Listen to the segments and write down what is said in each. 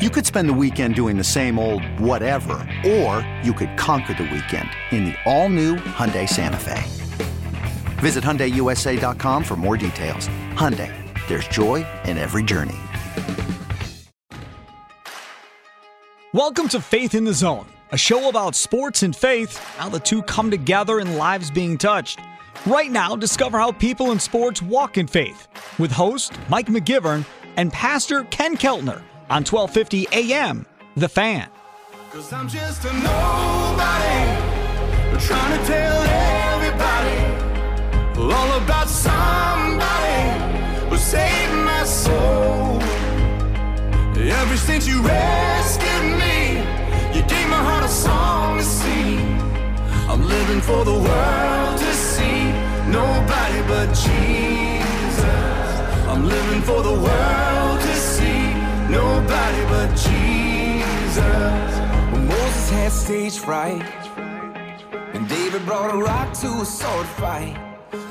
You could spend the weekend doing the same old whatever, or you could conquer the weekend in the all-new Hyundai Santa Fe. Visit HyundaiUSA.com for more details. Hyundai, there's joy in every journey. Welcome to Faith in the Zone, a show about sports and faith, how the two come together and lives being touched. Right now, discover how people in sports walk in faith with host Mike McGivern and Pastor Ken Keltner on 1250 AM, The Fan. Cause I'm just a nobody, trying to tell everybody all about somebody who saved my soul. Ever since you rescued me, you gave my heart a song to sing. I'm living for the world to see, nobody but Jesus. I'm living for the world nobody but Jesus. When Moses had stage fright, and David brought a rock to a sword fight.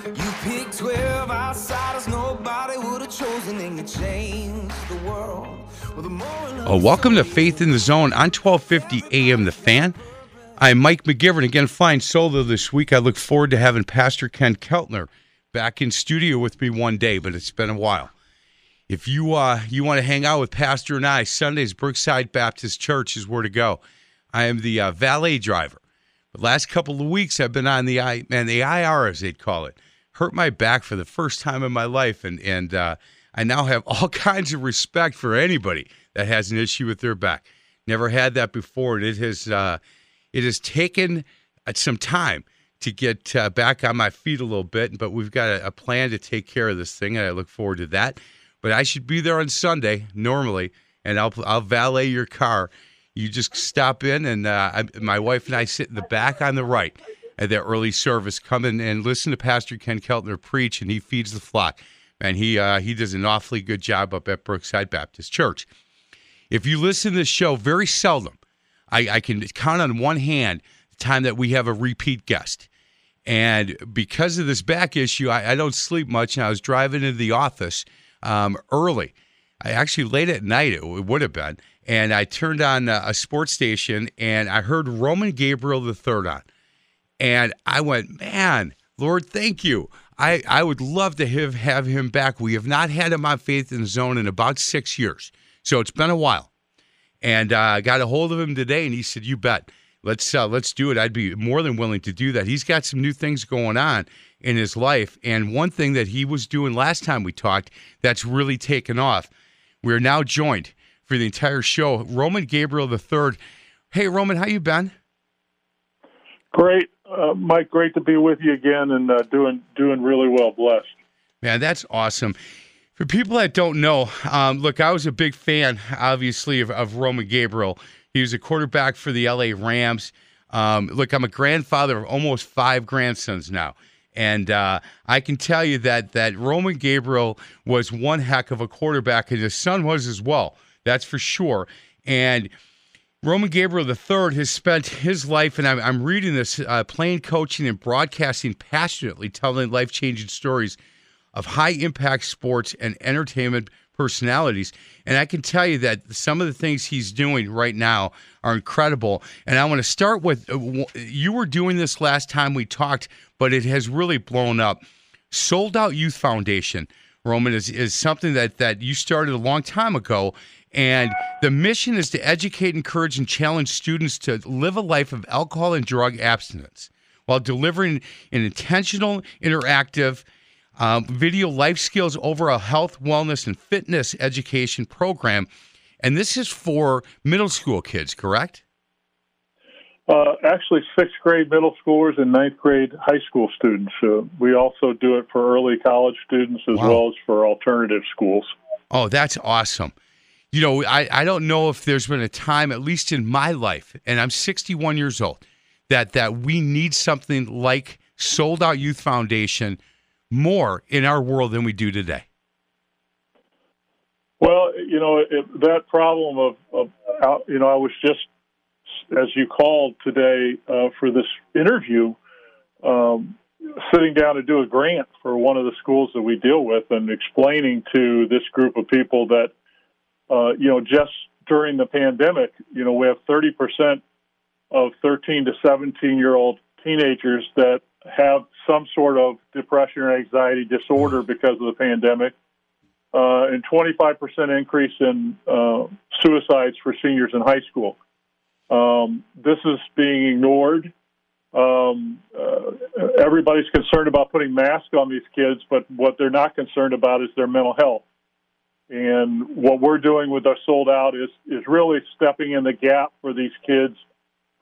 You picked 12 outsiders nobody would have chosen, and you changed the world. Moral Oh, welcome to Faith in the Zone on 1250 AM The Fan. I'm Mike McGivern, again flying solo this week. I look forward to having Pastor Ken Keltner back in studio with me one day, but it's been a while. If you uh, you want to hang out with Pastor and I, Sundays Brookside Baptist Church is where to go. I am the uh, valet driver. The last couple of weeks I've been on the I man the IR as they'd call it. Hurt my back for the first time in my life, and and uh, I now have all kinds of respect for anybody that has an issue with their back. Never had that before, and it has uh, it has taken uh, some time to get uh, back on my feet a little bit. But we've got a, a plan to take care of this thing, and I look forward to that. But I should be there on Sunday normally, and I'll I'll valet your car. You just stop in, and uh, I, my wife and I sit in the back on the right at that early service. Come in and listen to Pastor Ken Keltner preach, and he feeds the flock. And he uh, he does an awfully good job up at Brookside Baptist Church. If you listen to this show, very seldom, I, I can count on one hand the time that we have a repeat guest. And because of this back issue, I, I don't sleep much. And I was driving into the office um, early. I actually late at night it would have been, and I turned on a, a sports station and I heard Roman Gabriel the third on, and I went, man, Lord, thank you. I, I would love to have, have him back. We have not had him on Faith in the Zone in about six years, so it's been a while. And uh, I got a hold of him today, and he said, "You bet, let's uh, let's do it. I'd be more than willing to do that." He's got some new things going on in his life, and one thing that he was doing last time we talked that's really taken off. We're now joined for the entire show, Roman Gabriel III. Hey, Roman, how you been? Great, uh, Mike. Great to be with you again, and uh, doing doing really well. Blessed. Man, that's awesome. For people that don't know, um, look, I was a big fan, obviously, of, of Roman Gabriel. He was a quarterback for the LA Rams. Um, look, I'm a grandfather of almost five grandsons now. And uh, I can tell you that that Roman Gabriel was one heck of a quarterback, and his son was as well. That's for sure. And Roman Gabriel III has spent his life, and I'm, I'm reading this, uh, playing, coaching, and broadcasting passionately, telling life changing stories of high impact sports and entertainment personalities. And I can tell you that some of the things he's doing right now are incredible. And I want to start with uh, you were doing this last time we talked, but it has really blown up. Sold Out Youth Foundation, Roman, is, is something that, that you started a long time ago. And the mission is to educate, encourage, and challenge students to live a life of alcohol and drug abstinence while delivering an intentional, interactive, um, video life skills over a health, wellness, and fitness education program. And this is for middle school kids, correct? Uh, actually, sixth grade middle schoolers and ninth grade high school students. Uh, we also do it for early college students as Wow. well as for alternative schools. Oh, that's awesome. you know, I, I don't know if there's been a time, at least in my life, and I'm 61 years old, that that we need something like Sold Out Youth Foundation more in our world than we do today. Well, you know, it, that problem of, of you know, I was just, as you called today uh, for this interview, um, sitting down to do a grant for one of the schools that we deal with and explaining to this group of people that, uh, you know, just during the pandemic, you know, we have 30% of 13 to 17 year old teenagers that have some sort of depression or anxiety disorder because of the pandemic, uh, and 25% increase in uh, suicides for seniors in high school. Um, this is being ignored. Um, uh, everybody's concerned about putting masks on these kids, but what they're not concerned about is their mental health. And what we're doing with our sold out is is really stepping in the gap for these kids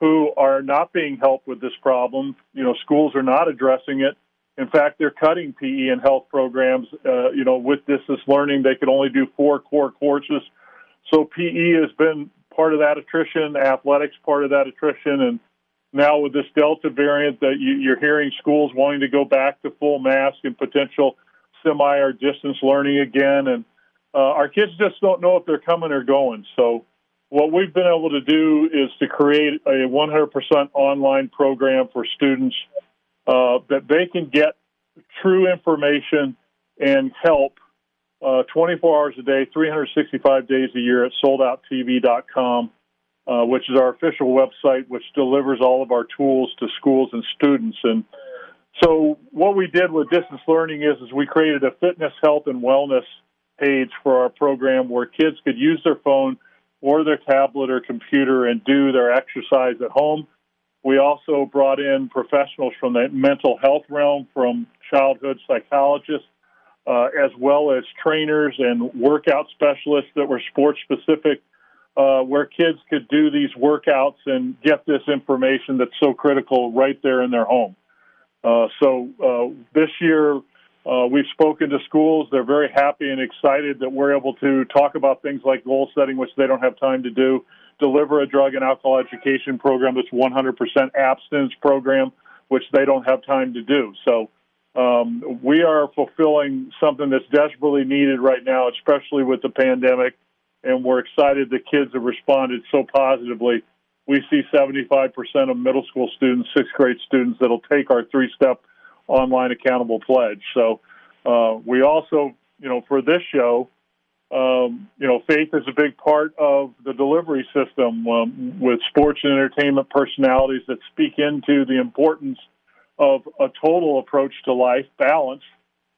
who are not being helped with this problem. You know, schools are not addressing it. In fact, they're cutting PE and health programs. Uh, you know, with distance learning, they can only do four core courses. So PE has been part of that attrition, athletics part of that attrition, and now with this Delta variant, that you, you're hearing schools wanting to go back to full mask and potential semi or distance learning again, and uh, our kids just don't know if they're coming or going. So what we've been able to do is to create a 100% online program for students uh, that they can get true information and help uh, 24 hours a day, 365 days a year at soldouttv.com, uh, which is our official website, which delivers all of our tools to schools and students. And so, what we did with distance learning is, is we created a fitness, health, and wellness page for our program where kids could use their phone or their tablet or computer and do their exercise at home. We also brought in professionals from the mental health realm, from childhood psychologists, uh, as well as trainers and workout specialists that were sports specific, uh, where kids could do these workouts and get this information that's so critical right there in their home. Uh, so uh, this year, uh, we've spoken to schools. They're very happy and excited that we're able to talk about things like goal setting, which they don't have time to do, deliver a drug and alcohol education program that's 100% abstinence program, which they don't have time to do. So um, we are fulfilling something that's desperately needed right now, especially with the pandemic. And we're excited the kids have responded so positively. We see 75% of middle school students, sixth grade students that'll take our three step online accountable pledge. So uh, we also, you know, for this show, um, you know, faith is a big part of the delivery system um, with sports and entertainment personalities that speak into the importance of a total approach to life, balance,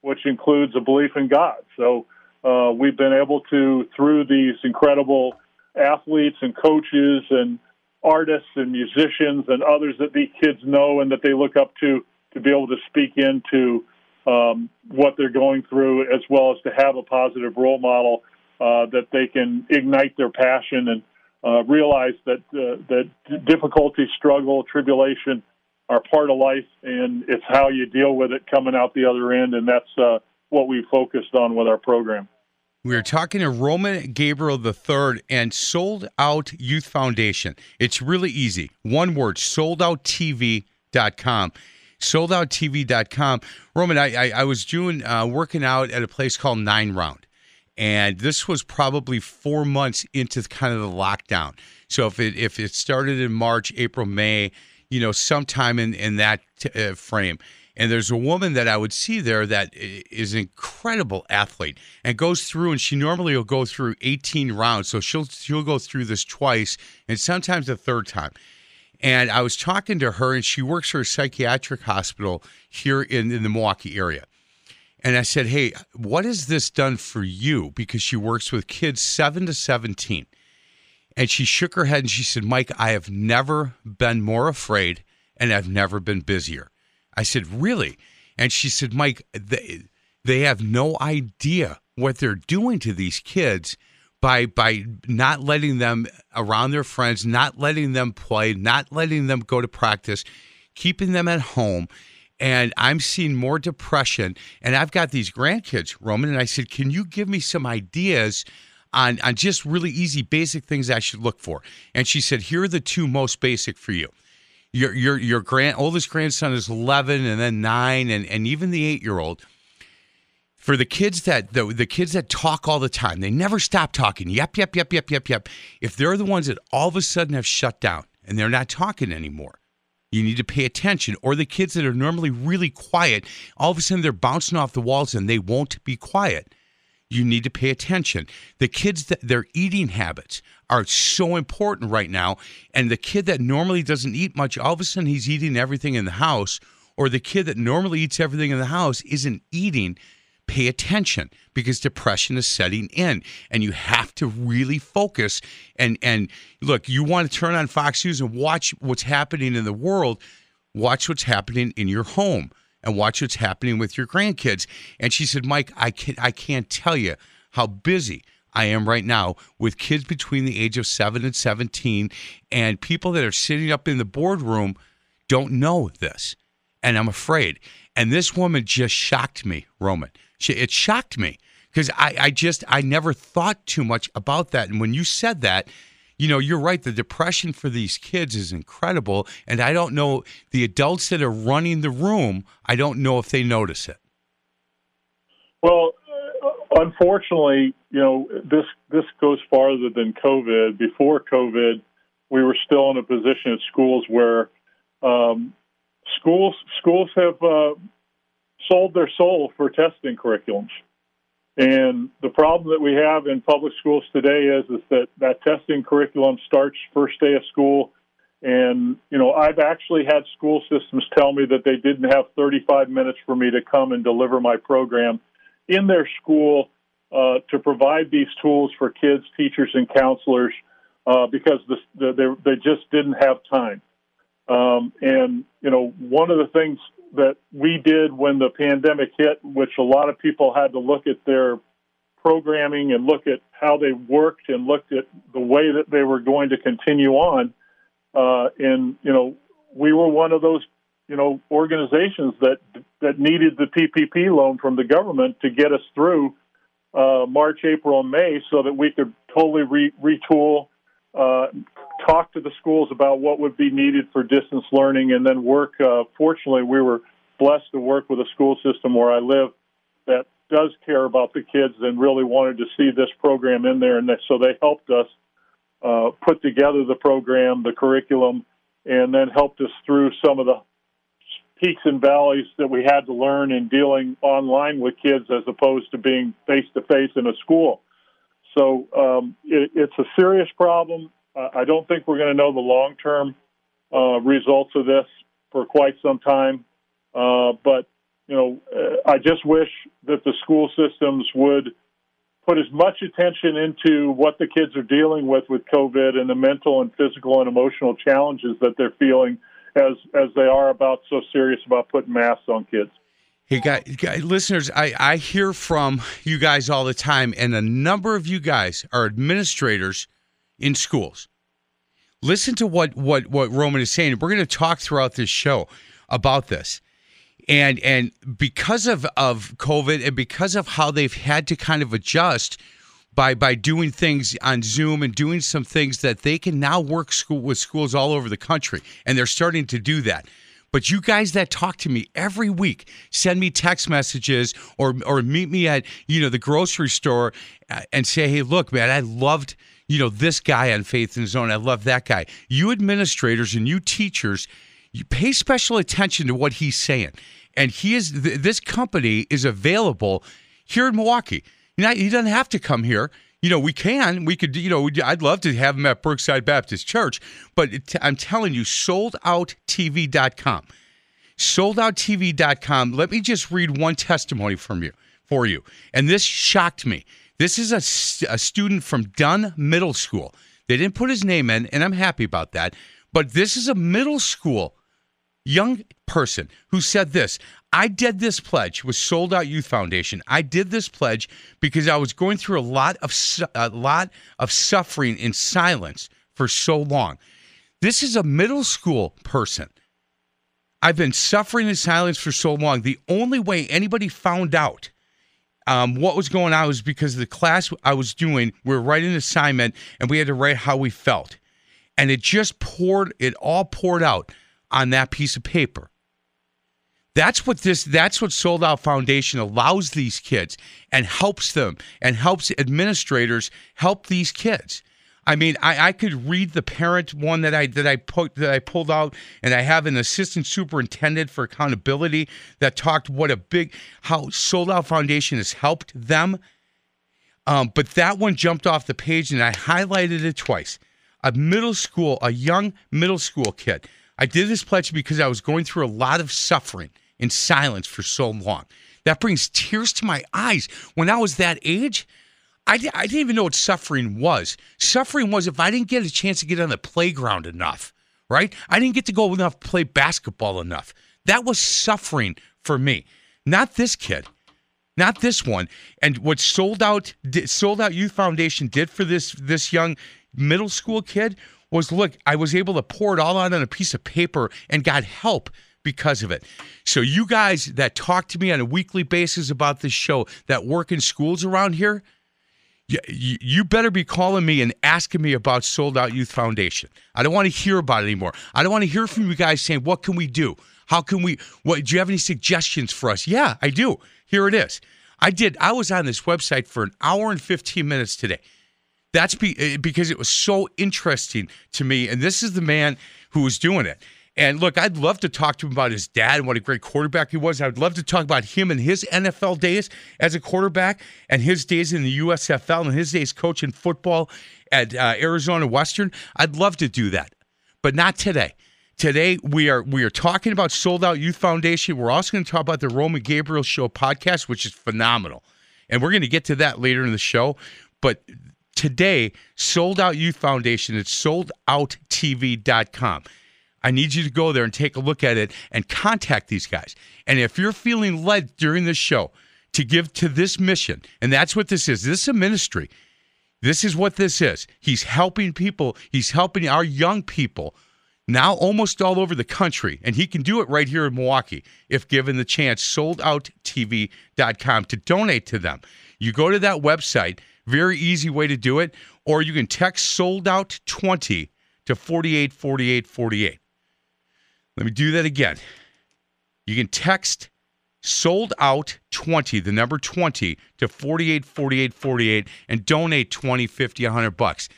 which includes a belief in God. So uh, we've been able to, through these incredible athletes and coaches and artists and musicians and others that these kids know and that they look up to, to be able to speak into um, what they're going through, as well as to have a positive role model uh, that they can ignite their passion and uh, realize that uh, that difficulty, struggle, tribulation are part of life, and it's how you deal with it coming out the other end, and that's uh, what we focused on with our program. We are talking to Roman Gabriel III and Sold Out Youth Foundation. It's really easy. One word, soldouttv.com soldouttv.com. Roman, I, I, I was doing uh, working out at a place called Nine Round, and this was probably four months into kind of the lockdown. So if it if it started in March, April, May, you know, sometime in in that t- uh, frame. And there's a woman that I would see there that is an incredible athlete and goes through, and she normally will go through 18 rounds. So she'll she'll go through this twice and sometimes a third time. And I was talking to her, and she works for a psychiatric hospital here in, in the Milwaukee area. And I said, Hey, what has this done for you? Because she works with kids 7 to 17. And she shook her head and she said, Mike, I have never been more afraid and I've never been busier. I said, Really? And she said, Mike, they, they have no idea what they're doing to these kids by by not letting them around their friends, not letting them play, not letting them go to practice, keeping them at home. And I'm seeing more depression. And I've got these grandkids, Roman, and I said, Can you give me some ideas on on just really easy basic things I should look for. And she said, "Here are the two most basic for you." Your your your grand oldest grandson is 11 and then 9 and and even the 8-year-old for the kids that the, the kids that talk all the time, they never stop talking. Yep, yep, yep, yep, yep, yep. If they're the ones that all of a sudden have shut down and they're not talking anymore, you need to pay attention. Or the kids that are normally really quiet, all of a sudden they're bouncing off the walls and they won't be quiet. You need to pay attention. The kids that their eating habits are so important right now. And the kid that normally doesn't eat much, all of a sudden he's eating everything in the house. Or the kid that normally eats everything in the house isn't eating pay attention because depression is setting in and you have to really focus. And and look you want to turn on fox news and watch what's happening in the world. Watch what's happening in your home and watch what's happening with your grandkids. And she said mike i can i can't tell you how busy I am right now with kids between the age of 7 and 17 and people that are sitting up in the boardroom don't know this. And I'm afraid. And this woman just shocked me Roman it shocked me because I, I just I never thought too much about that. And when you said that, you know, you're right. The depression for these kids is incredible, and I don't know the adults that are running the room. I don't know if they notice it. Well, uh, unfortunately, you know this this goes farther than COVID. Before COVID, we were still in a position at schools where um, schools schools have uh, sold their soul for testing curriculums. And the problem that we have in public schools today is is that that testing curriculum starts first day of school. And you know, I've actually had school systems tell me that they didn't have 35 minutes for me to come and deliver my program in their school uh, to provide these tools for kids, teachers, and counselors uh, because the, the, they, they just didn't have time. Um, and you know, one of the things that we did when the pandemic hit, which a lot of people had to look at their programming and look at how they worked and looked at the way that they were going to continue on. Uh, and you know, we were one of those you know organizations that that needed the PPP loan from the government to get us through uh, March, April, and May, so that we could totally re- retool, uh, talk to the schools about what would be needed for distance learning, and then work. Uh, fortunately, we were blessed to work with a school system where I live that does care about the kids and really wanted to see this program in there, and so they helped us uh, put together the program, the curriculum, and then helped us through some of the peaks and valleys that we had to learn in dealing online with kids as opposed to being face to face in a school. So um, it, it's a serious problem. I don't think we're going to know the long term uh, results of this for quite some time. Uh, but you know, uh, I just wish that the school systems would put as much attention into what the kids are dealing with with COVID and the mental and physical and emotional challenges that they're feeling as as they are about so serious about putting masks on kids. Hey, guys, guys, listeners, I, I hear from you guys all the time, and a number of you guys are administrators in schools. Listen to what what what Roman is saying. We're going to talk throughout this show about this. And and because of, of COVID and because of how they've had to kind of adjust by by doing things on Zoom and doing some things that they can now work school with schools all over the country. And they're starting to do that. But you guys that talk to me every week, send me text messages or or meet me at you know the grocery store uh, and say, hey, look, man, I loved you know this guy on Faith in Zone. I love that guy. You administrators and you teachers, you pay special attention to what he's saying. And he is th- this company is available here in Milwaukee. He doesn't have to come here you know, we can. We could, you know, I'd love to have him at Brookside Baptist Church, but it, I'm telling you, soldouttv.com. Soldouttv.com. Let me just read one testimony from you for you. And this shocked me. This is a, a student from Dunn Middle School. They didn't put his name in, and I'm happy about that. But this is a middle school young person who said this I did this pledge with Sold Out Youth Foundation. I did this pledge because I was going through a lot of su- a lot of suffering in silence for so long. This is a middle school person. I've been suffering in silence for so long. The only way anybody found out um, what was going on was because the class I was doing, we were writing an assignment and we had to write how we felt. And it just poured, it all poured out on that piece of paper. That's what this that's what Sold Out Foundation allows these kids and helps them and helps administrators help these kids. I mean, I, I could read the parent one that I that I put that I pulled out, and I have an assistant superintendent for accountability that talked what a big how Sold Out Foundation has helped them. Um, but that one jumped off the page, and I highlighted it twice. A middle school, a young middle school kid. I did this pledge because I was going through a lot of suffering in silence for so long. That brings tears to my eyes. When I was that age, I, di- I didn't even know what suffering was. Suffering was if I didn't get a chance to get on the playground enough, right? I didn't get to go enough play basketball enough. That was suffering for me. Not this kid. Not this one. And what sold out sold out youth foundation did for this this young middle school kid was look, I was able to pour it all out on a piece of paper and got help because of it. So you guys that talk to me on a weekly basis about this show that work in schools around here, you, better be calling me and asking me about Sold Out Youth Foundation. I don't want to hear about it anymore. I don't want to hear from you guys saying, "What can we do? How can we? What do you have any suggestions for us?" Yeah, I do. Here it is. I did. I was on this website for an hour and fifteen minutes today. That's be, eh, because it was so interesting to me, and this is the man who was doing it. And look, I'd love to talk to him about his dad and what a great quarterback he was. I'd love to talk about him and his NFL days as a quarterback and his days in the USFL and his days coaching football at uh, Arizona Western. I'd love to do that, but not today. Today we are we are talking about Sold Out Youth Foundation. We're also going to talk about the Roman Gabriel Show podcast, which is phenomenal, and we're going to get to that later in the show. But today, Sold Out Youth Foundation. It's soldoutTV.com. I need you to go there and take a look at it and contact these guys. And if you're feeling led during this show to give to this mission, and that's what this is this is a ministry. This is what this is. He's helping people, he's helping our young people now almost all over the country. And he can do it right here in Milwaukee if given the chance. SoldOutTV.com to donate to them. You go to that website, very easy way to do it, or you can text sold out 20 to 484848. Let me do that again. You can text sold out 20, the number 20 to 484848 and donate 20, 50, 100 bucks.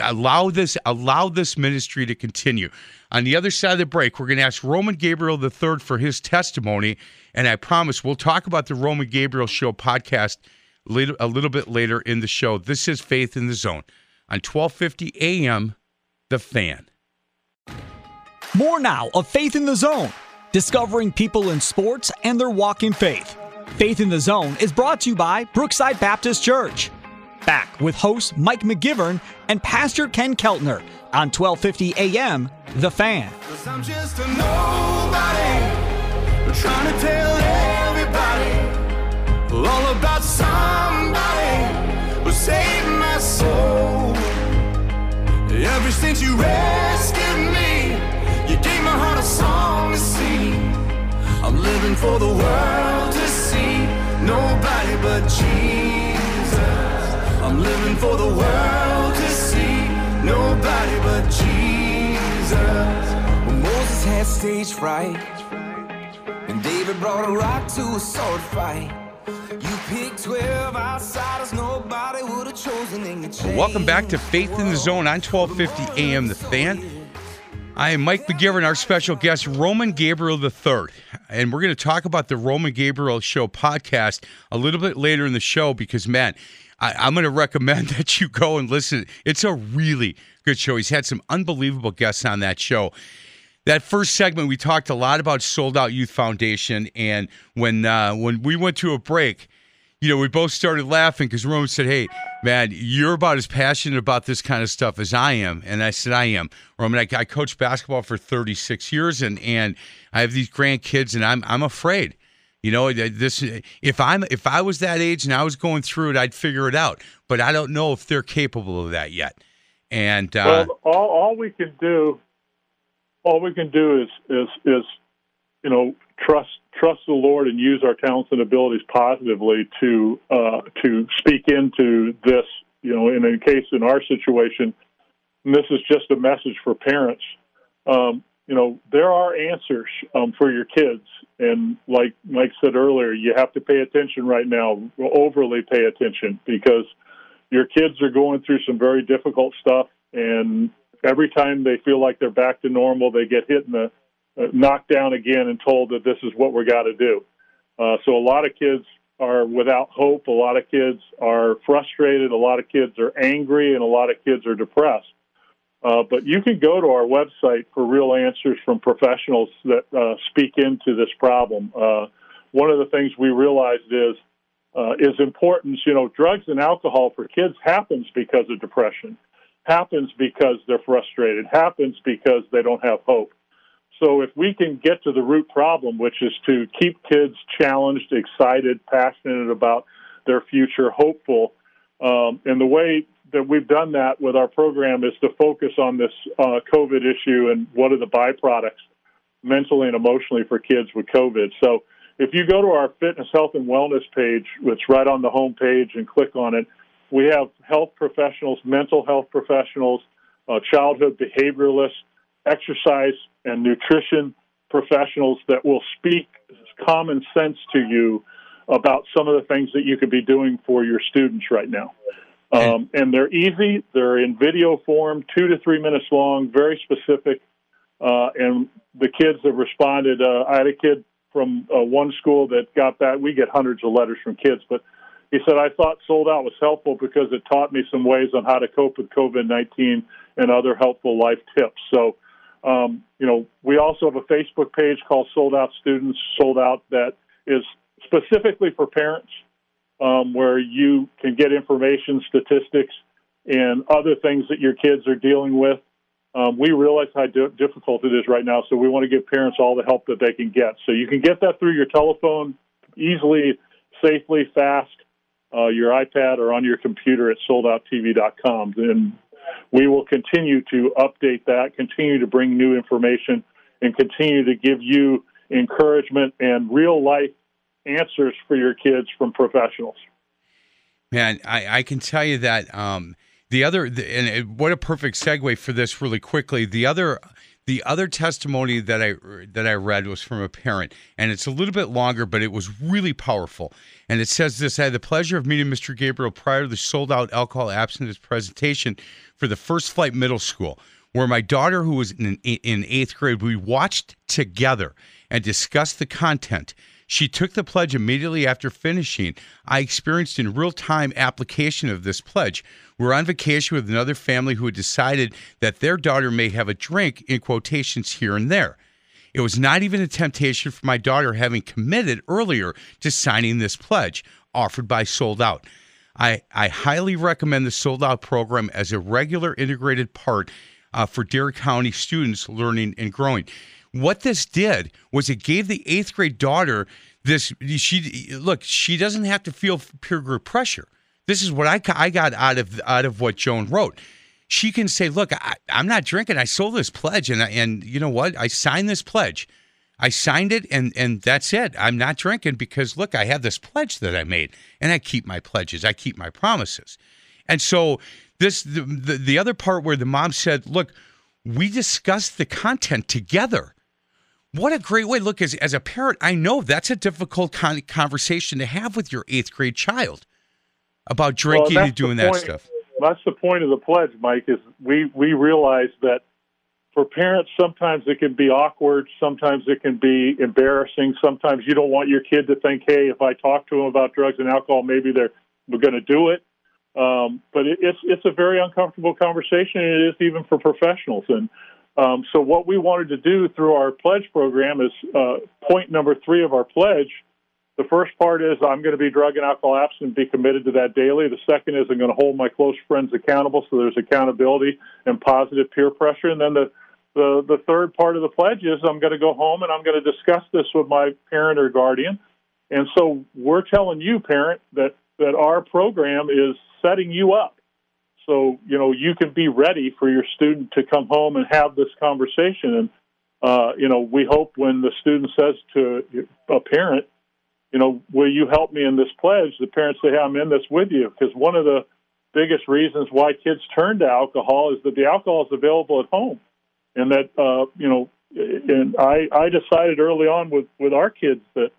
Allow this allow this ministry to continue. On the other side of the break, we're going to ask Roman Gabriel III for his testimony, and I promise we'll talk about the Roman Gabriel Show podcast a little bit later in the show. This is Faith in the Zone on 1250 AM, The Fan. More now of Faith in the Zone, discovering people in sports and their walk in faith. Faith in the Zone is brought to you by Brookside Baptist Church. Back with host Mike McGivern and Pastor Ken Keltner on 1250 AM, The Fan. Ever since you rescued me, Living for the world to see nobody but Jesus. I'm living for the world to see nobody but Jesus. When Moses had stage fright, and David brought a rock to a sword fight. You picked 12 outsiders, nobody would have chosen in your chain. Welcome back to Faith in the Zone on 1250 AM The Fan. I am Mike McGivern, our special guest, Roman Gabriel III. And we're going to talk about the Roman Gabriel Show podcast a little bit later in the show because, man, I, I'm going to recommend that you go and listen. It's a really good show. He's had some unbelievable guests on that show. That first segment, we talked a lot about Sold Out Youth Foundation. And when, uh, when we went to a break, you know, we both started laughing because Roman said, Hey, man, you're about as passionate about this kind of stuff as I am. And I said, I am. Roman, I, I coached basketball for 36 years and, and I have these grandkids and I'm, I'm afraid. You know, this if I'm if I was that age and I was going through it, I'd figure it out. But I don't know if they're capable of that yet. And uh, well, all, all we can do, all we can do is is is, you know, trust trust the Lord and use our talents and abilities positively to uh, to speak into this. You know, in a case in our situation, this is just a message for parents. Um, you know, there are answers um, for your kids, and like Mike said earlier, you have to pay attention right now, overly pay attention, because your kids are going through some very difficult stuff, and every time they feel like they're back to normal, they get hit in the knocked down again and told that this is what we got to do. Uh, so a lot of kids are without hope. A lot of kids are frustrated. A lot of kids are angry, and a lot of kids are depressed. Uh, but you can go to our website for real answers from professionals that uh, speak into this problem. Uh, one of the things we realized is uh, is importance. You know, drugs and alcohol for kids happens because of depression, happens because they're frustrated, happens because they don't have hope. So if we can get to the root problem, which is to keep kids challenged, excited, passionate about their future, hopeful, um, and the way that we've done that with our program is to focus on this uh, COVID issue and what are the byproducts mentally and emotionally for kids with COVID. So if you go to our fitness, health, and wellness page, which is right on the home page, and click on it, we have health professionals, mental health professionals, uh, childhood behavioralists, exercise and nutrition professionals that will speak common sense to you about some of the things that you could be doing for your students right now. Um, and they're easy. They're in video form, two to three minutes long, very specific. Uh, and the kids have responded. Uh, I had a kid from uh, one school that got that. We get hundreds of letters from kids, but he said, I thought Sold Out was helpful because it taught me some ways on how to cope with COVID 19 and other helpful life tips. So, um, you know, we also have a Facebook page called Sold Out Students Sold Out that is specifically for parents um, where you can get information, statistics, and other things that your kids are dealing with. Um, we realize how di- difficult it is right now, so we want to give parents all the help that they can get. So you can get that through your telephone easily, safely, fast, uh, your iPad, or on your computer at soldouttv.com. And we will continue to update that, continue to bring new information, and continue to give you encouragement and real life answers for your kids from professionals. Man, I, I can tell you that um, the other, the, and what a perfect segue for this really quickly. The other, the other testimony that I that I read was from a parent, and it's a little bit longer, but it was really powerful. And it says this: I had the pleasure of meeting Mr. Gabriel prior to the sold out alcohol abstinence presentation for the First Flight Middle School, where my daughter, who was in, in eighth grade, we watched together and discussed the content. She took the pledge immediately after finishing. I experienced in real time application of this pledge. We're on vacation with another family who had decided that their daughter may have a drink, in quotations here and there. It was not even a temptation for my daughter having committed earlier to signing this pledge offered by Sold Out. I, I highly recommend the Sold Out program as a regular integrated part uh, for Dare County students learning and growing. What this did was it gave the eighth grade daughter this. She look, she doesn't have to feel peer group pressure. This is what I, I got out of out of what Joan wrote. She can say, "Look, I, am not drinking. I sold this pledge, and and you know what? I signed this pledge. I signed it, and and that's it. I'm not drinking because look, I have this pledge that I made, and I keep my pledges. I keep my promises. And so this the, the, the other part where the mom said, "Look, we discussed the content together." What a great way. Look, as, as a parent, I know that's a difficult con- conversation to have with your eighth grade child about drinking well, and doing that stuff. That's the point of the pledge, Mike, is we, we realize that for parents, sometimes it can be awkward. Sometimes it can be embarrassing. Sometimes you don't want your kid to think, hey, if I talk to them about drugs and alcohol, maybe they're going to do it. Um, but it, it's it's a very uncomfortable conversation, and it is even for professionals. And um, so what we wanted to do through our pledge program is uh, point number three of our pledge. The first part is I'm going to be drug and alcohol abstinent, be committed to that daily. The second is I'm going to hold my close friends accountable, so there's accountability and positive peer pressure. And then the the, the third part of the pledge is I'm going to go home and I'm going to discuss this with my parent or guardian. And so we're telling you, parent, that that our program is setting you up so you know you can be ready for your student to come home and have this conversation and uh, you know, we hope when the student says to a parent, you know, will you help me in this pledge? The parents say, hey, I'm in this with you. Because one of the biggest reasons why kids turn to alcohol is that the alcohol is available at home. And that, uh, you know, and I, I decided early on with, with our kids that,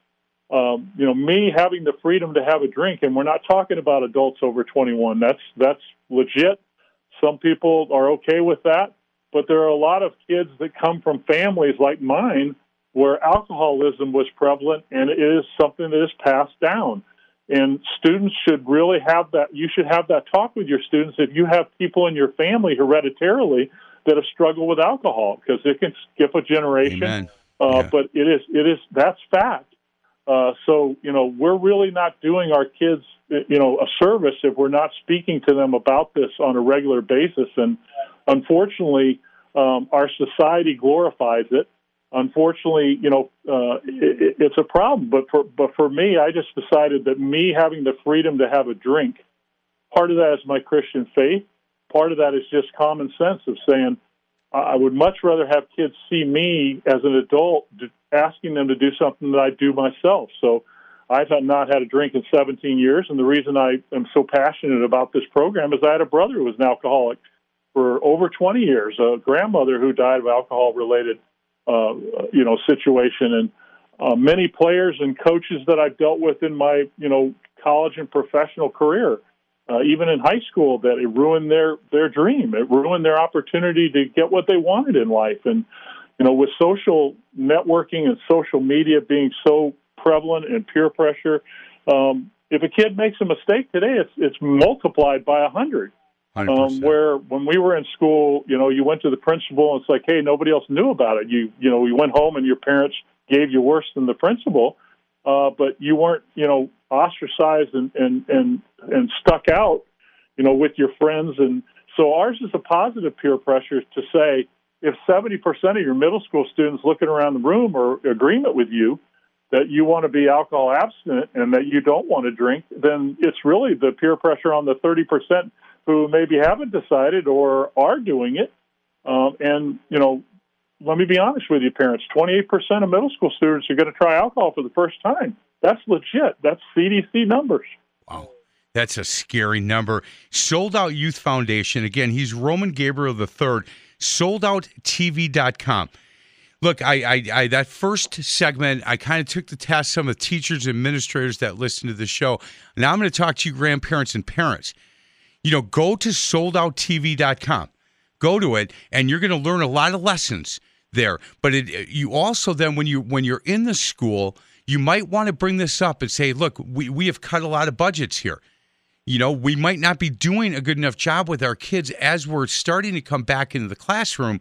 um, you know, me having the freedom to have a drink, and we're not talking about adults over 21. That's, that's legit. Some people are okay with that. But there are a lot of kids that come from families like mine where alcoholism was prevalent and it is something that is passed down. And students should really have that. You should have that talk with your students if you have people in your family hereditarily that have struggled with alcohol because it can skip a generation. Uh, yeah. But it is it is that's fact. Uh, so you know we're really not doing our kids you know a service if we're not speaking to them about this on a regular basis. And unfortunately, um, our society glorifies it unfortunately, you know, uh, it, it's a problem. But for but for me, I just decided that me having the freedom to have a drink, part of that is my Christian faith. Part of that is just common sense of saying I would much rather have kids see me as an adult asking them to do something that I do myself. So I've not had a drink in 17 years, and the reason I am so passionate about this program is I had a brother who was an alcoholic for over 20 years, a grandmother who died of alcohol-related uh, you know situation. And uh, many players and coaches that I've dealt with in my you know college and professional career, uh, even in high school, that it ruined their their dream. It ruined their opportunity to get what they wanted in life. And you know, with social networking and social media being so prevalent and peer pressure, um, if a kid makes a mistake today, it's it's multiplied by a hundred. Um, where when we were in school, you know, you went to the principal and it's like, hey, nobody else knew about it. You, you know, you went home and your parents gave you worse than the principal, uh, but you weren't, you know, ostracized and, and, and, and stuck out, you know, with your friends. And so ours is a positive peer pressure to say if 70% of your middle school students looking around the room are agreement with you that you want to be alcohol abstinent and that you don't want to drink, then it's really the peer pressure on the 30% who maybe haven't decided or are doing it. Um, and, you know, let me be honest with you, parents 28% of middle school students are going to try alcohol for the first time. That's legit. That's CDC numbers. Wow. That's a scary number. Sold Out Youth Foundation. Again, he's Roman Gabriel III. SoldOutTV.com. Look, I, I, I that first segment, I kind of took the test some of the teachers and administrators that listen to the show. Now I'm going to talk to you grandparents and parents you know, go to soldouttv.com. Go to it, and you're going to learn a lot of lessons there. But it, you also then when you when you're in the school, you might want to bring this up and say, look, we, we have cut a lot of budgets here. You know, we might not be doing a good enough job with our kids as we're starting to come back into the classroom.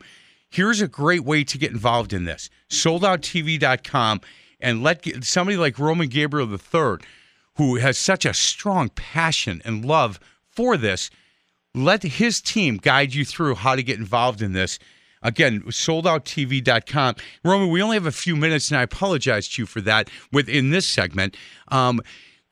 Here's a great way to get involved in this. SoldOutTV.com and let somebody like Roman Gabriel III, who has such a strong passion and love for this. Let his team guide you through how to get involved in this. Again, soldouttv.com. Roman, we only have a few minutes, and I apologize to you for that within this segment. Um,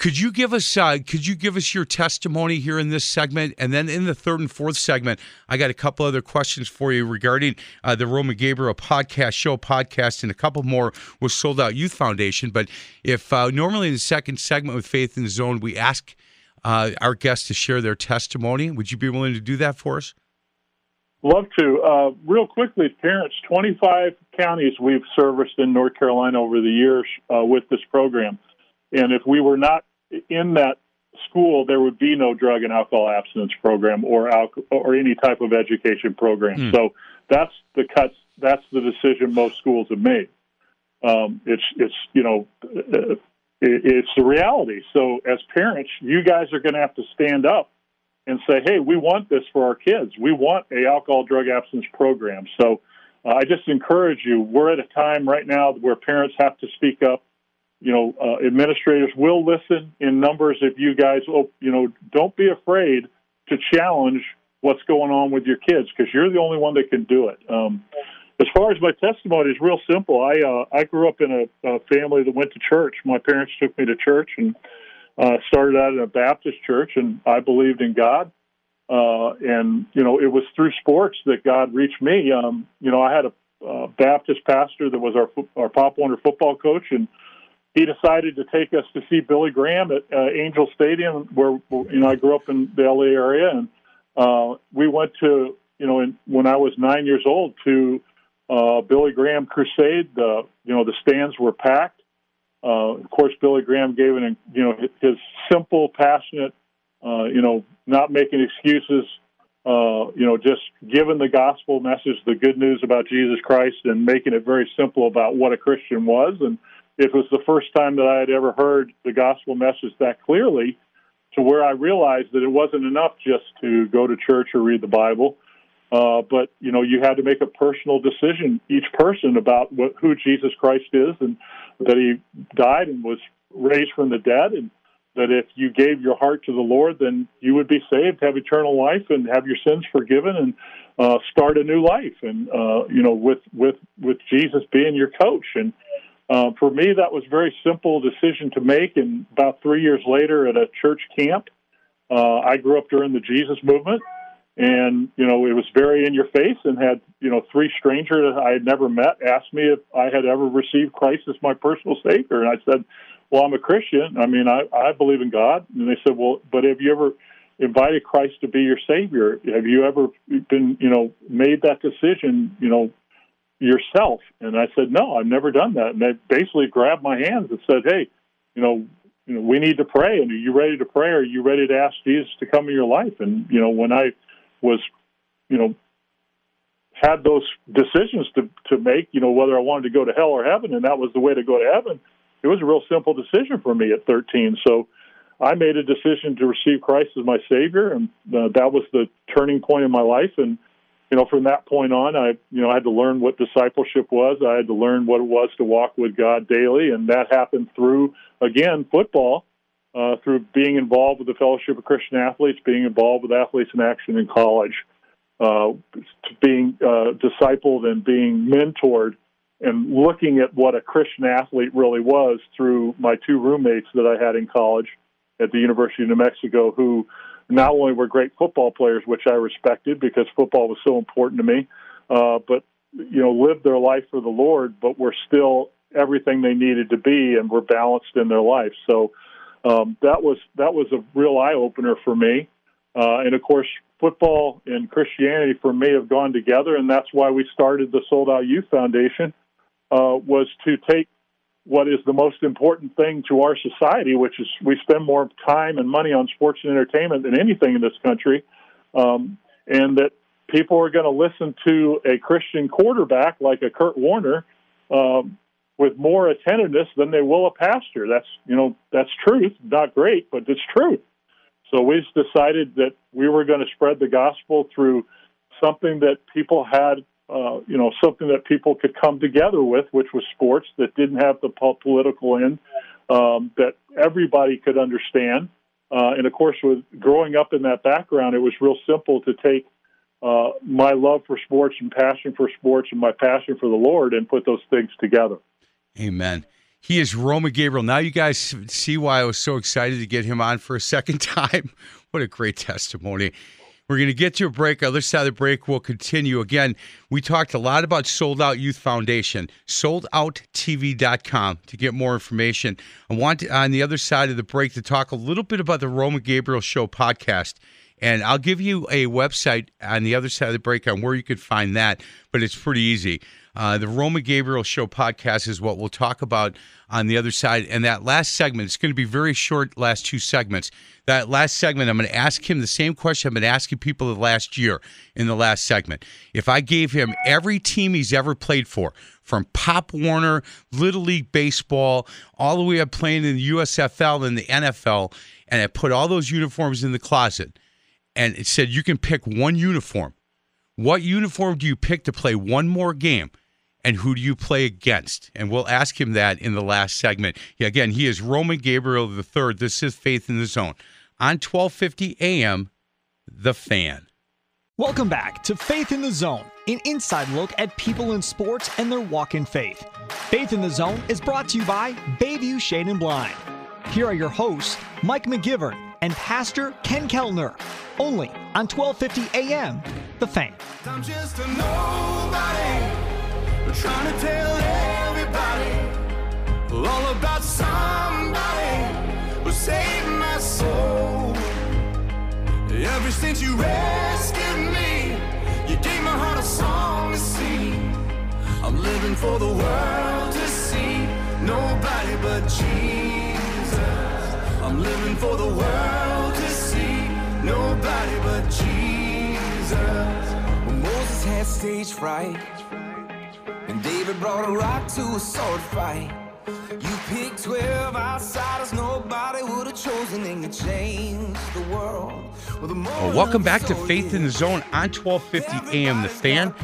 could you give us uh, could you give us your testimony here in this segment, and then in the third and fourth segment, I got a couple other questions for you regarding uh, the Roman Gabriel podcast show podcast, and a couple more with Sold Out Youth Foundation. But if uh, normally in the second segment with Faith in the Zone, we ask uh, our guests to share their testimony. Would you be willing to do that for us? Love to. Uh, real quickly, parents, 25 counties we've serviced in North Carolina over the years uh, with this program. And if we were not in that school, there would be no drug and alcohol abstinence program or alco- or any type of education program. Hmm. So that's the cuts. That's the decision most schools have made. Um, it's it's you know uh, it's the reality. So, as parents, you guys are going to have to stand up and say, "Hey, we want this for our kids. We want a alcohol drug abstinence program." So, uh, I just encourage you. We're at a time right now where parents have to speak up. You know, uh, administrators will listen in numbers if you guys, oh, you know, don't be afraid to challenge what's going on with your kids because you're the only one that can do it. Um, as far as my testimony is real simple. I uh, I grew up in a, a family that went to church. My parents took me to church and uh, started out in a Baptist church, and I believed in God. Uh, and you know, it was through sports that God reached me. Um, you know, I had a uh, Baptist pastor that was our our Pop Warner football coach, and he decided to take us to see Billy Graham at uh, Angel Stadium, where you know I grew up in the LA area, and uh, we went to you know in, when I was nine years old to uh, Billy Graham Crusade. The you know the stands were packed. Uh, of course, Billy Graham gave an you know his simple, passionate, uh, you know, not making excuses. Uh, you know, just giving the gospel message, the good news about Jesus Christ, and making it very simple about what a Christian was. And it was the first time that I had ever heard the gospel message that clearly, to where I realized that it wasn't enough just to go to church or read the Bible. Uh, but you know, you had to make a personal decision, each person, about what, who Jesus Christ is, and that He died and was raised from the dead, and that if you gave your heart to the Lord, then you would be saved, have eternal life, and have your sins forgiven, and uh, start a new life. And uh, you know, with with with Jesus being your coach, and uh, for me, that was a very simple decision to make. And about three years later, at a church camp, uh, I grew up during the Jesus movement, and you know, it was very in your face, and had you know three strangers I had never met ask me if I had ever received Christ as my personal Savior, and I said well, I'm a Christian. I mean, I, I believe in God. And they said, well, but have you ever invited Christ to be your Savior? Have you ever been, you know, made that decision, you know, yourself? And I said, no, I've never done that. And they basically grabbed my hands and said, hey, you know, you know, we need to pray. And are you ready to pray? Are you ready to ask Jesus to come in your life? And you know, when I was, you know, had those decisions to to make, you know, whether I wanted to go to hell or heaven, and that was the way to go to heaven it was a real simple decision for me at 13. So I made a decision to receive Christ as my Savior, and uh, that was the turning point in my life. And you know, from that point on, I you know I had to learn what discipleship was. I had to learn what it was to walk with God daily, and that happened through again football, uh, through being involved with the Fellowship of Christian Athletes, being involved with Athletes in Action in college, uh, being uh, discipled and being mentored and looking at what a Christian athlete really was through my two roommates that I had in college at the University of New Mexico, who not only were great football players, which I respected because football was so important to me, uh, but you know lived their life for the Lord, but were still everything they needed to be and were balanced in their life. So um, that was that was a real eye opener for me. Uh, and of course, football and Christianity for me have gone together, and that's why we started the Sold Out Youth Foundation uh, was to take what is the most important thing to our society, which is we spend more time and money on sports and entertainment than anything in this country, um, and that people are going to listen to a Christian quarterback like a Kurt Warner um, with more attentiveness than they will a pastor. That's you know that's truth, not great, but it's truth. So we decided that we were going to spread the gospel through something that people had uh, you know, something that people could come together with, which was sports that didn't have the political end, um, that everybody could understand. Uh, and of course, with growing up in that background, it was real simple to take uh, my love for sports and passion for sports and my passion for the Lord and put those things together. Amen. He is Roman Gabriel. Now you guys see why I was so excited to get him on for a second time. what a great testimony. We're going to get to a break. Other side of the break, we'll continue. Again, we talked a lot about Sold Out Youth Foundation, soldouttv.com to get more information. I want to, on the other side of the break to talk a little bit about the Roman Gabriel Show podcast. And I'll give you a website on the other side of the break on where you could find that, but it's pretty easy. Uh, the Roman Gabriel Show podcast is what we'll talk about on the other side. And that last segment, it's going to be very short, last two segments. That last segment, I'm going to ask him the same question I've been asking people the last year in the last segment. If I gave him every team he's ever played for, from Pop Warner, Little League Baseball, all the way up playing in the USFL and the NFL, and I put all those uniforms in the closet, and it said you can pick one uniform. What uniform do you pick to play one more game? And who do you play against? And we'll ask him that in the last segment. Yeah, again, he is Roman Gabriel III. This is Faith in the Zone on 1250 AM, The Fan. Welcome back to Faith in the Zone, an inside look at people in sports and their walk in faith. Faith in the Zone is brought to you by Bayview Shade and Blind. Here are your hosts, Mike McGivern and Pastor Ken Keltner, only on 1250 AM, The Fan. Trying to tell everybody all about somebody who saved my soul. Ever since you rescued me, you gave my heart a song to sing. I'm living for the world to see, nobody but Jesus. I'm living for the world to see, nobody but Jesus. When Moses had stage fright, David brought a rock to a sword fight. You picked 12 outsiders, nobody would have chosen, and you changed the world. Well, welcome back to Faith in the Zone on 1250 AM The Fan.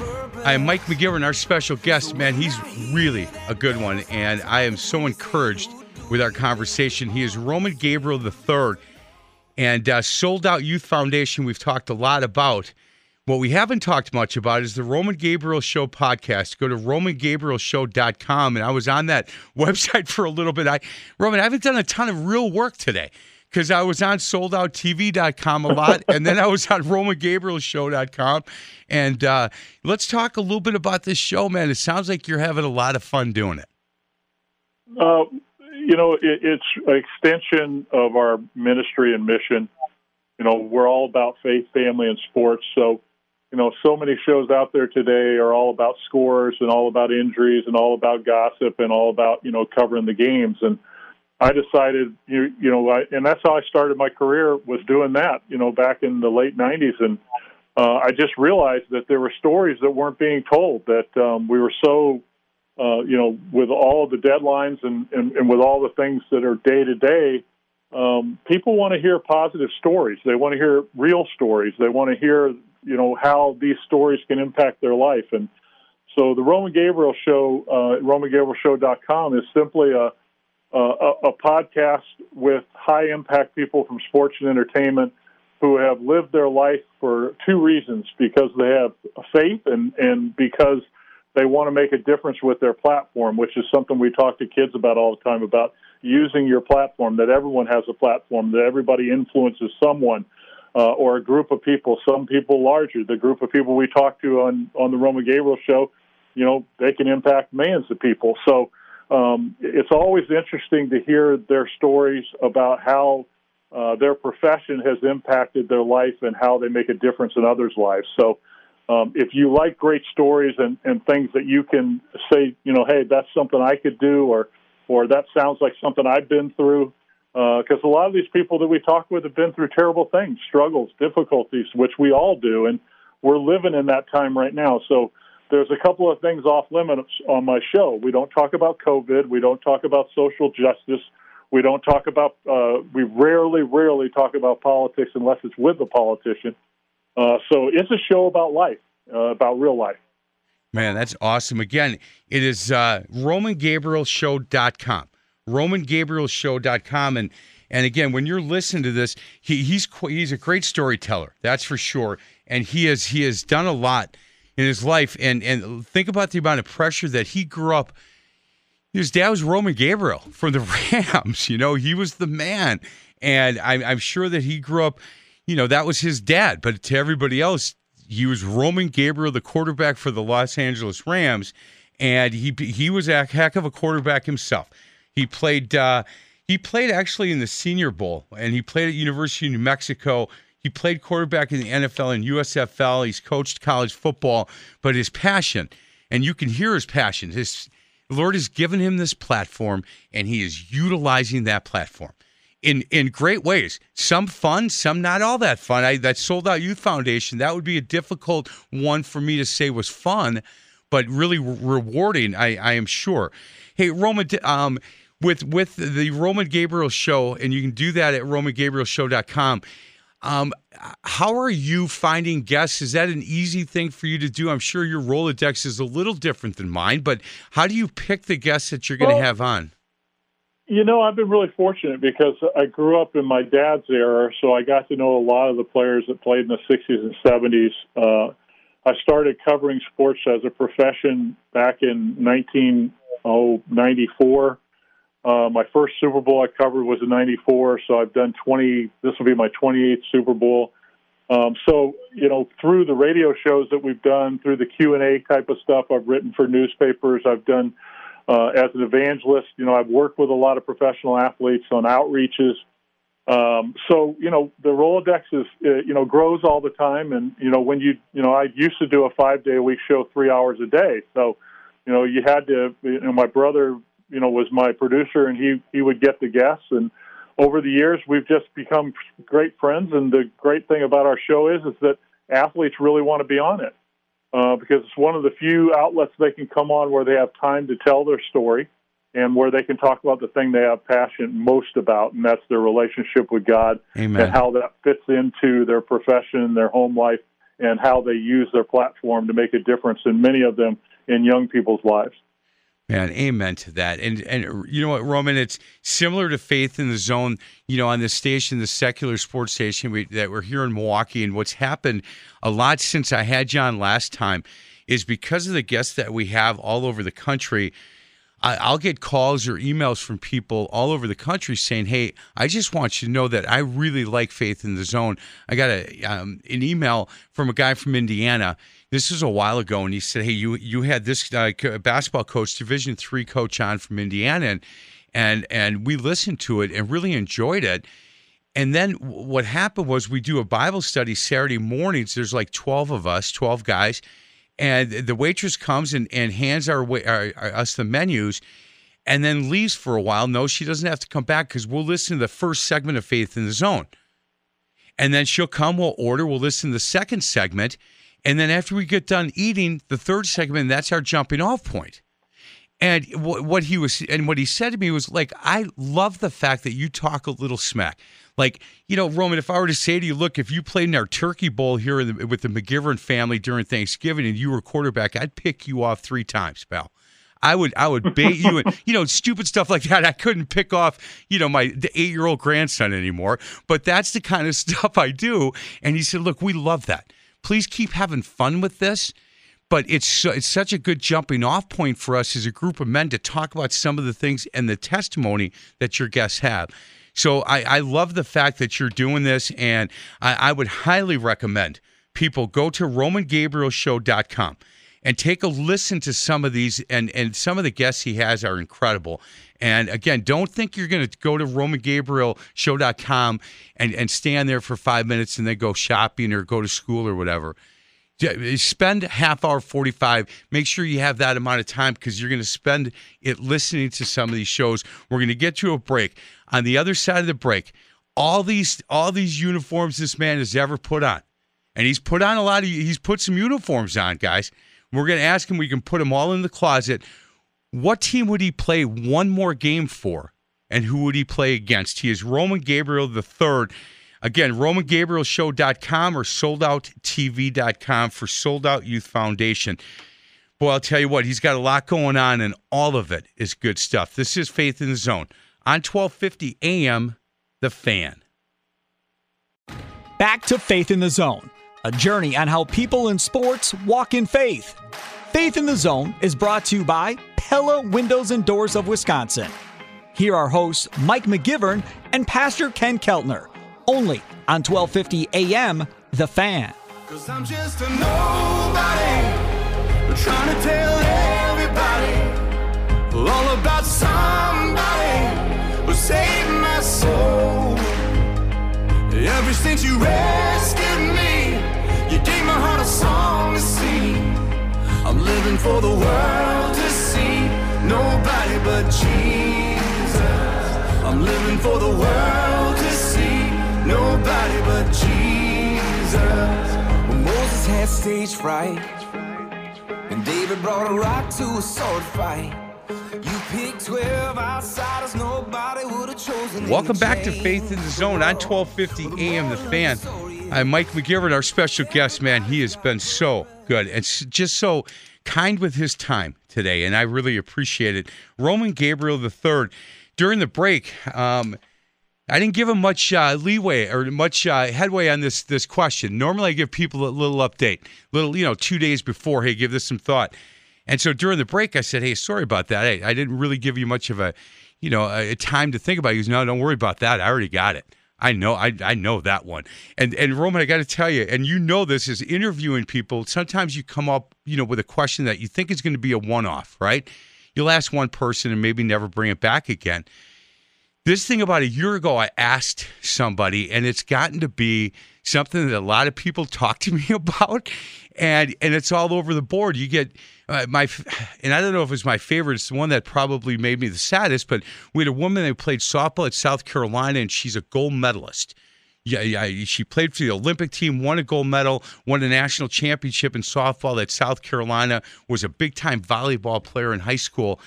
I am Mike McGivern, our special guest. Man, he's really a good one, and I am so encouraged with our conversation. He is Roman Gabriel III, and uh, Sold Out Youth Foundation, we've talked a lot about. What we haven't talked much about is the Roman Gabriel Show podcast. Go to romangabrielshow.com. And I was on that website for a little bit. I Roman, I haven't done a ton of real work today because I was on soldouttv.com a lot. and then I was on romangabrielshow.com. And uh, let's talk a little bit about this show, man. It sounds like you're having a lot of fun doing it. Uh, you know, it, it's an extension of our ministry and mission. You know, we're all about faith, family, and sports. So, you know, so many shows out there today are all about scores and all about injuries and all about gossip and all about you know covering the games. And I decided, you you know, I, and that's how I started my career was doing that. You know, back in the late '90s, and uh, I just realized that there were stories that weren't being told. That um, we were so, uh, you know, with all the deadlines and, and and with all the things that are day to day. Um, people want to hear positive stories. They want to hear real stories. They want to hear, you know, how these stories can impact their life. And so the Roman Gabriel Show, uh, RomanGabrielShow.com, is simply a, a, a podcast with high impact people from sports and entertainment who have lived their life for two reasons because they have faith and, and because they want to make a difference with their platform, which is something we talk to kids about all the time about using your platform, that everyone has a platform, that everybody influences someone uh, or a group of people, some people larger. The group of people we talk to on, on the Roman Gabriel show, you know, they can impact millions of people. So um, it's always interesting to hear their stories about how uh, their profession has impacted their life and how they make a difference in others' lives. So um, if you like great stories and, and things that you can say, you know, hey, that's something I could do, or or that sounds like something I've been through, because a lot of these people that we talk with have been through terrible things, struggles, difficulties, which we all do, and we're living in that time right now. So there's a couple of things off limits on my show. We don't talk about COVID. We don't talk about social justice. We don't talk about. Uh, we rarely, rarely talk about politics unless it's with a politician. Uh, so it's a show about life, uh, about real life. Man, that's awesome. Again, it is uh, RomanGabrielShow.com. RomanGabrielShow.com. And and again, when you're listening to this, he, he's he's a great storyteller, that's for sure. And he has he has done a lot in his life. And and think about the amount of pressure that he grew up. His dad was Roman Gabriel from the Rams. You know, he was the man. And I'm, I'm sure that he grew up, you know, that was his dad. But to everybody else, he was Roman Gabriel, the quarterback for the Los Angeles Rams, and he he was a heck of a quarterback himself. He played uh, he played actually in the Senior Bowl, and he played at University of New Mexico. He played quarterback in the NFL and USFL. He's coached college football, but his passion, and you can hear his passion. His Lord has given him this platform, and he is utilizing that platform in in great ways. Some fun, some not all that fun. I that sold out youth foundation that would be a difficult one for me to say was fun, but really re- rewarding. I I am sure. Hey Roman, um, with with the Roman Gabriel show, and you can do that at RomanGabrielShow.com. Um, how are you finding guests? Is that an easy thing for you to do? I'm sure your Rolodex is a little different than mine, but how do you pick the guests that you're going to Well, have on? You know, I've been really fortunate because I grew up in my dad's era, so I got to know a lot of the players that played in the 60s and 70s. Uh, I started covering sports as a profession back in 1994. Uh, my first Super Bowl I covered was in '94, so I've done 20. This will be my 28th Super Bowl. Um, so, you know, through the radio shows that we've done, through the Q and A type of stuff, I've written for newspapers. I've done uh, as an evangelist. You know, I've worked with a lot of professional athletes on outreaches. Um, so, you know, the Rolodex is, uh, you know, grows all the time. And, you know, when you, you know, I used to do a five day a week show, three hours a day. So, you know, you had to, you know, my brother, you know, was my producer and he, he would get the guests. And over the years, we've just become great friends. And the great thing about our show is, is that athletes really want to be on it. Uh, because it's one of the few outlets they can come on where they have time to tell their story and where they can talk about the thing they have passion most about, and that's their relationship with God Amen. and how that fits into their profession, their home life, and how they use their platform to make a difference in many of them in young people's lives. Man, amen to that. And and you know what, Roman, it's similar to Faith in the Zone. You know, on the station, the secular sports station we, that we're here in Milwaukee, and what's happened a lot since I had John last time is because of the guests that we have all over the country. I, I'll get calls or emails from people all over the country saying, "Hey, I just want you to know that I really like Faith in the Zone." I got a um, an email from a guy from Indiana. This was a while ago, and he said, "Hey, you you had this uh, basketball coach, Division three coach on from Indiana, and and and we listened to it and really enjoyed it." And then what happened was we do a Bible study Saturday mornings. There's like 12 of us, 12 guys, and the waitress comes and, and hands our, our, our us the menus and then leaves for a while. No, she doesn't have to come back because we'll listen to the first segment of Faith in the Zone. And then she'll come, we'll order, we'll listen to the second segment. And then after we get done eating, the third segment, that's our jumping off point. And what he was, and what he said to me was like, I love the fact that you talk a little smack. Like, you know, Roman, if I were to say to you, look, if you played in our turkey bowl here the, with the McGivern family during Thanksgiving and you were quarterback, I'd pick you off three times, pal. I would, I would bait you, and you know, stupid stuff like that. I couldn't pick off, you know, my the eight year old grandson anymore. But that's the kind of stuff I do. And he said, look, we love that. Please keep having fun with this but it's it's such a good jumping off point for us as a group of men to talk about some of the things and the testimony that your guests have. So I, I love the fact that you're doing this, and I, I would highly recommend people go to RomanGabrielShow.com and take a listen to some of these and and some of the guests he has are incredible. And again don't think you're going to go to romangabrielshow.com and and stand there for five minutes and then go shopping or go to school or whatever. Spend half hour 45 make sure you have that amount of time because you're going to spend it listening to some of these shows. We're going to get to a break. On the other side of the break all these all these uniforms this man has ever put on and he's put on a lot of he's put some uniforms on guys we're going to ask him we can put them all in the closet. What team would he play one more game for? And who would he play against? He is roman gabriel the third. Again romangabrielshow.com or soldouttv.com for sold out youth foundation. Boy i'll tell you what he's got a lot going on and all of it is good stuff. This is faith in the zone on 1250 am the fan. Back to Faith in the Zone, a journey on how people in sports walk in faith. Faith in the Zone is brought to you by Pella Windows and Doors of Wisconsin. Here are hosts Mike McGivern and Pastor Ken Keltner, only on 1250 AM The Fan. Cause I'm just a song to sing. I'm living for the world to see. Nobody but Jesus. I'm living for the world to see. Nobody but Jesus. When Moses had stage fright, and David brought a rock to a sword fight. You picked 12 outsiders, nobody would have chosen. Welcome back to. Faith in the Zone on 1250 AM The Fan. I'm Mike McGivern, our special guest, man. He has been so good and just so kind with his time today, and I really appreciate it. Roman Gabriel III. During the break, um, I didn't give him much uh, leeway or much uh, headway on this this question. Normally, I give people a little update, little you know, two days before. Hey, give this some thought. And so during the break, I said, "Hey, sorry about that. Hey, I didn't really give you much of a, you know, a, a time to think about." He goes, "No, don't worry about that. I already got it. I know, I I know that one. And and Roman, I got to tell you, and you know this is interviewing people. Sometimes you come up, you know, with a question that you think is going to be a one-off, right? You'll ask one person and maybe never bring it back again. This thing about a year ago, I asked somebody, and it's gotten to be something that a lot of people talk to me about, and and it's all over the board. You get uh, my, and I don't know if it's my favorite. It's the one that probably made me the saddest. But we had a woman that played softball at South Carolina, and she's a gold medalist. Yeah, yeah, she played for the Olympic team, won a gold medal, won a national championship in softball at South Carolina. Was a big time volleyball player in high school.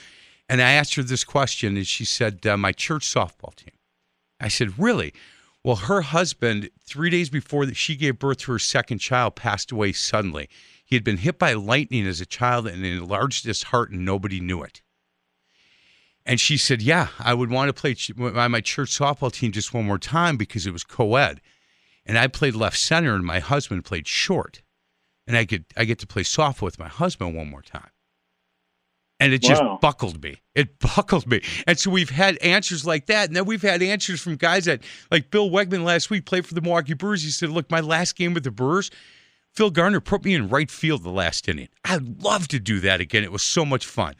And I asked her this question, and she said, uh, "My church softball team." I said, "Really?" Well, her husband, three days before that she gave birth to her second child, passed away suddenly. He had been hit by lightning as a child and enlarged his heart, and nobody knew it. And she said, Yeah, I would want to play by my church softball team just one more time because it was co ed. And I played left center, and my husband played short. And I get, I get to play softball with my husband one more time and it just wow. buckled me. It buckled me. And so we've had answers like that. And then we've had answers from guys that, like Bill Wegman last week, played for the Milwaukee Brewers. He said, Look, my last game with the Brewers, Phil Garner put me in right field the last inning. I'd love to do that again. It was so much fun.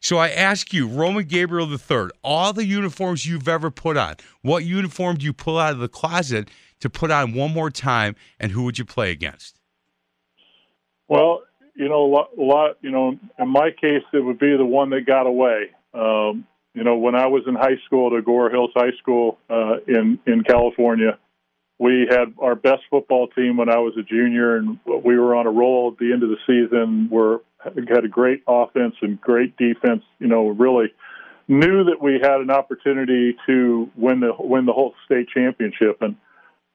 So I ask you, Roman Gabriel III, all the uniforms you've ever put on, what uniform do you pull out of the closet to put on one more time, and who would you play against? Well, you know, a lot, a lot, you know, in my case, it would be the one that got away. Um, you know, when I was in high school at Agoura Hills High School uh, in in California, we had our best football team when I was a junior, and we were on a roll at the end of the season. We're had a great offense and great defense. You know, really knew that we had an opportunity to win the win the whole state championship, and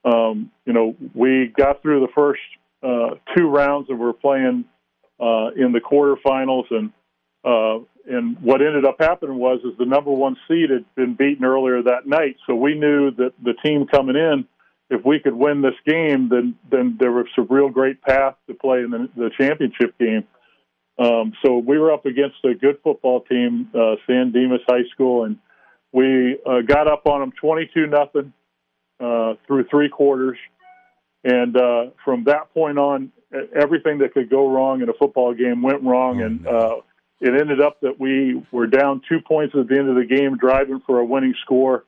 um, you know, we got through the first uh, two rounds and we're playing uh, in the quarterfinals, and uh, and what ended up happening was is the number one seed had been beaten earlier that night, so we knew that the team coming in, if we could win this game, then then there was a real great path to play in the, the championship game. Um, so we were up against a good football team, uh, San Dimas High School, and we uh, got up on them twenty-two nothing uh, through three quarters. And uh, from that point on, everything that could go wrong in a football game went wrong, oh, and uh, it ended up that we were down two points at the end of the game, driving for a winning score.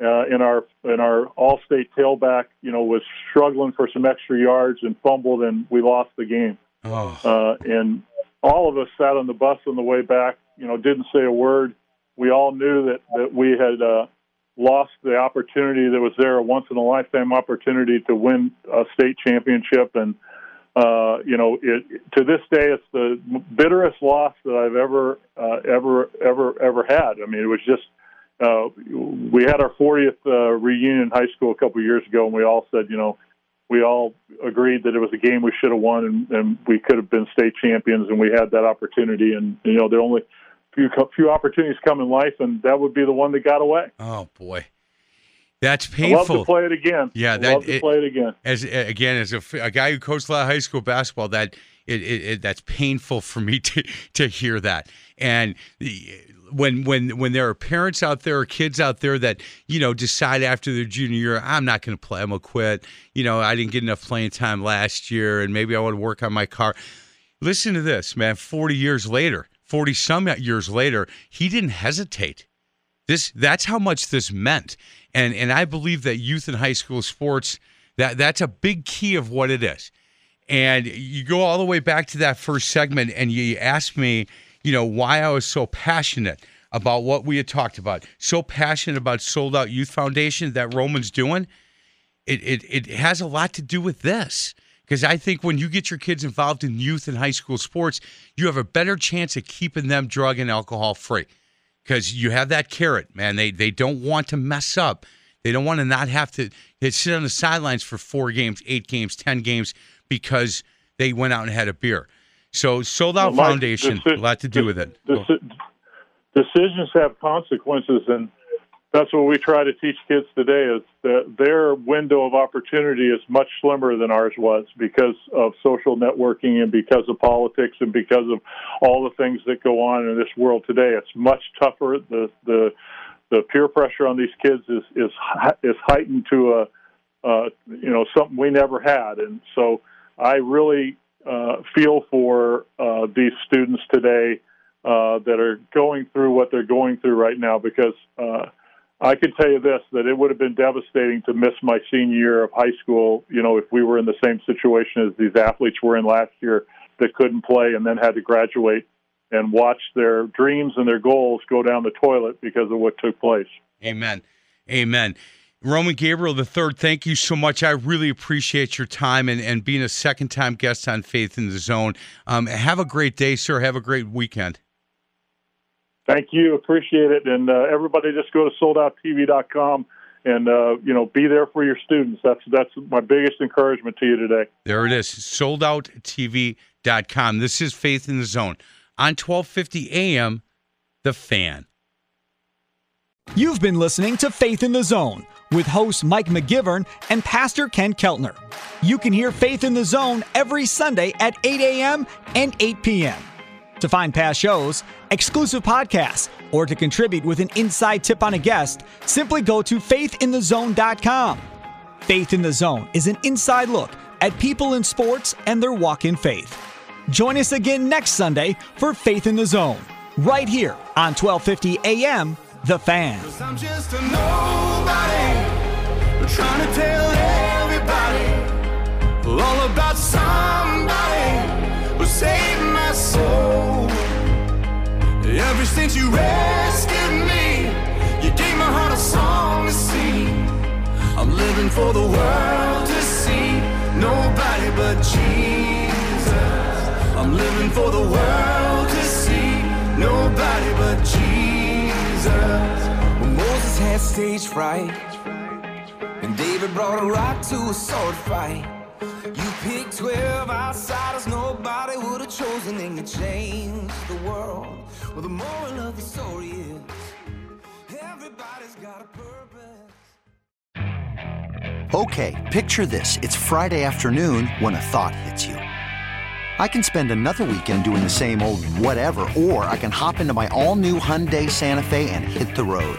Uh, in our in our all-state tailback, you know, was struggling for some extra yards and fumbled, and we lost the game. Oh. Uh, and all of us sat on the bus on the way back. You know, didn't say a word. We all knew that that we had uh, lost the opportunity that was there, a once in a lifetime opportunity to win a state championship, and uh, you know, it, to this day, it's the bitterest loss that I've ever, uh, ever, ever, ever had. I mean, it was just uh, we had our 40th uh, reunion in high school a couple years ago, and we all said, you know, we all agreed that it was a game we should have won, and, and we could have been state champions, and we had that opportunity. And you know, the only few few opportunities come in life, and that would be the one that got away. Oh boy. That's painful. I'd love to play it again. Yeah, that, love to it, play it again. As again, as a, a, guy who coached a lot of high school basketball, that it, it, it, that's painful for me to to hear that. And when when when there are parents out there or kids out there that you know decide after their junior year, I'm not going to play. I'm gonna quit. You know, I didn't get enough playing time last year, and maybe I want to work on my car. Listen to this, man. Forty years later, forty some years later, he didn't hesitate. This that's how much this meant and and I believe that youth and high school sports that that's a big key of what it is. And you go all the way back to that first segment, and you asked me, you know, why I was so passionate about what we had talked about, so passionate about Sold Out Youth Foundation that Roman's doing. It it it has a lot to do with this because I think when you get your kids involved in youth and high school sports, you have a better chance of keeping them drug and alcohol free because you have that carrot, man. They they don't want to mess up. They don't want to not have to sit on the sidelines for four games, eight games, ten games because they went out and had a beer. So sold out well, foundation, deci- a lot to do with it. Deci- decisions have consequences, and that's what we try to teach kids today is that their window of opportunity is much slimmer than ours was because of social networking and because of politics and because of all the things that go on in this world today. It's much tougher. The the the peer pressure on these kids is is is heightened to a uh, you know something we never had, and so I really feel for uh, these students today uh, that are going through what they're going through right now because uh, I can tell you this that it would have been devastating to miss my senior year of high school. You know, if we were in the same situation as these athletes were in last year that couldn't play and then had to graduate and watch their dreams and their goals go down the toilet because of what took place. Amen. Amen. Roman Gabriel the third, thank you so much. I really appreciate your time and, and being a second time guest on Faith in the Zone. Um, have a great day, sir. Have a great weekend. Thank you. Appreciate it. And uh, everybody just go to soldouttv.com and uh, you know be there for your students. That's that's my biggest encouragement to you today. There it is. Soldouttv.com. This is Faith in the Zone on 1250 AM The Fan. You've been listening to Faith in the Zone with host Mike McGivern and Pastor Ken Keltner. You can hear Faith in the Zone every Sunday at 8 a.m. and 8 p.m. To find past shows, exclusive podcasts, or to contribute with an inside tip on a guest, simply go to faithinthezone.com. Faith in the Zone is an inside look at people in sports and their walk in faith. Join us again next Sunday for Faith in the Zone, right here on 1250 AM, The Fan. Trying to tell everybody all about somebody who saved my soul. Ever since you rescued me, you gave my heart a song to sing. I'm living for the world to see nobody but Jesus. I'm living for the world to see nobody but Jesus. When Moses had stage fright, and David brought a rock to a sword fight. You picked 12 outsiders nobody would have chosen, and you changed the world. Well, the moral of the story is everybody's got a purpose. Okay, picture this. It's Friday afternoon when a thought hits you. I can spend another weekend doing the same old whatever, or I can hop into my all new Hyundai Santa Fe and hit the road.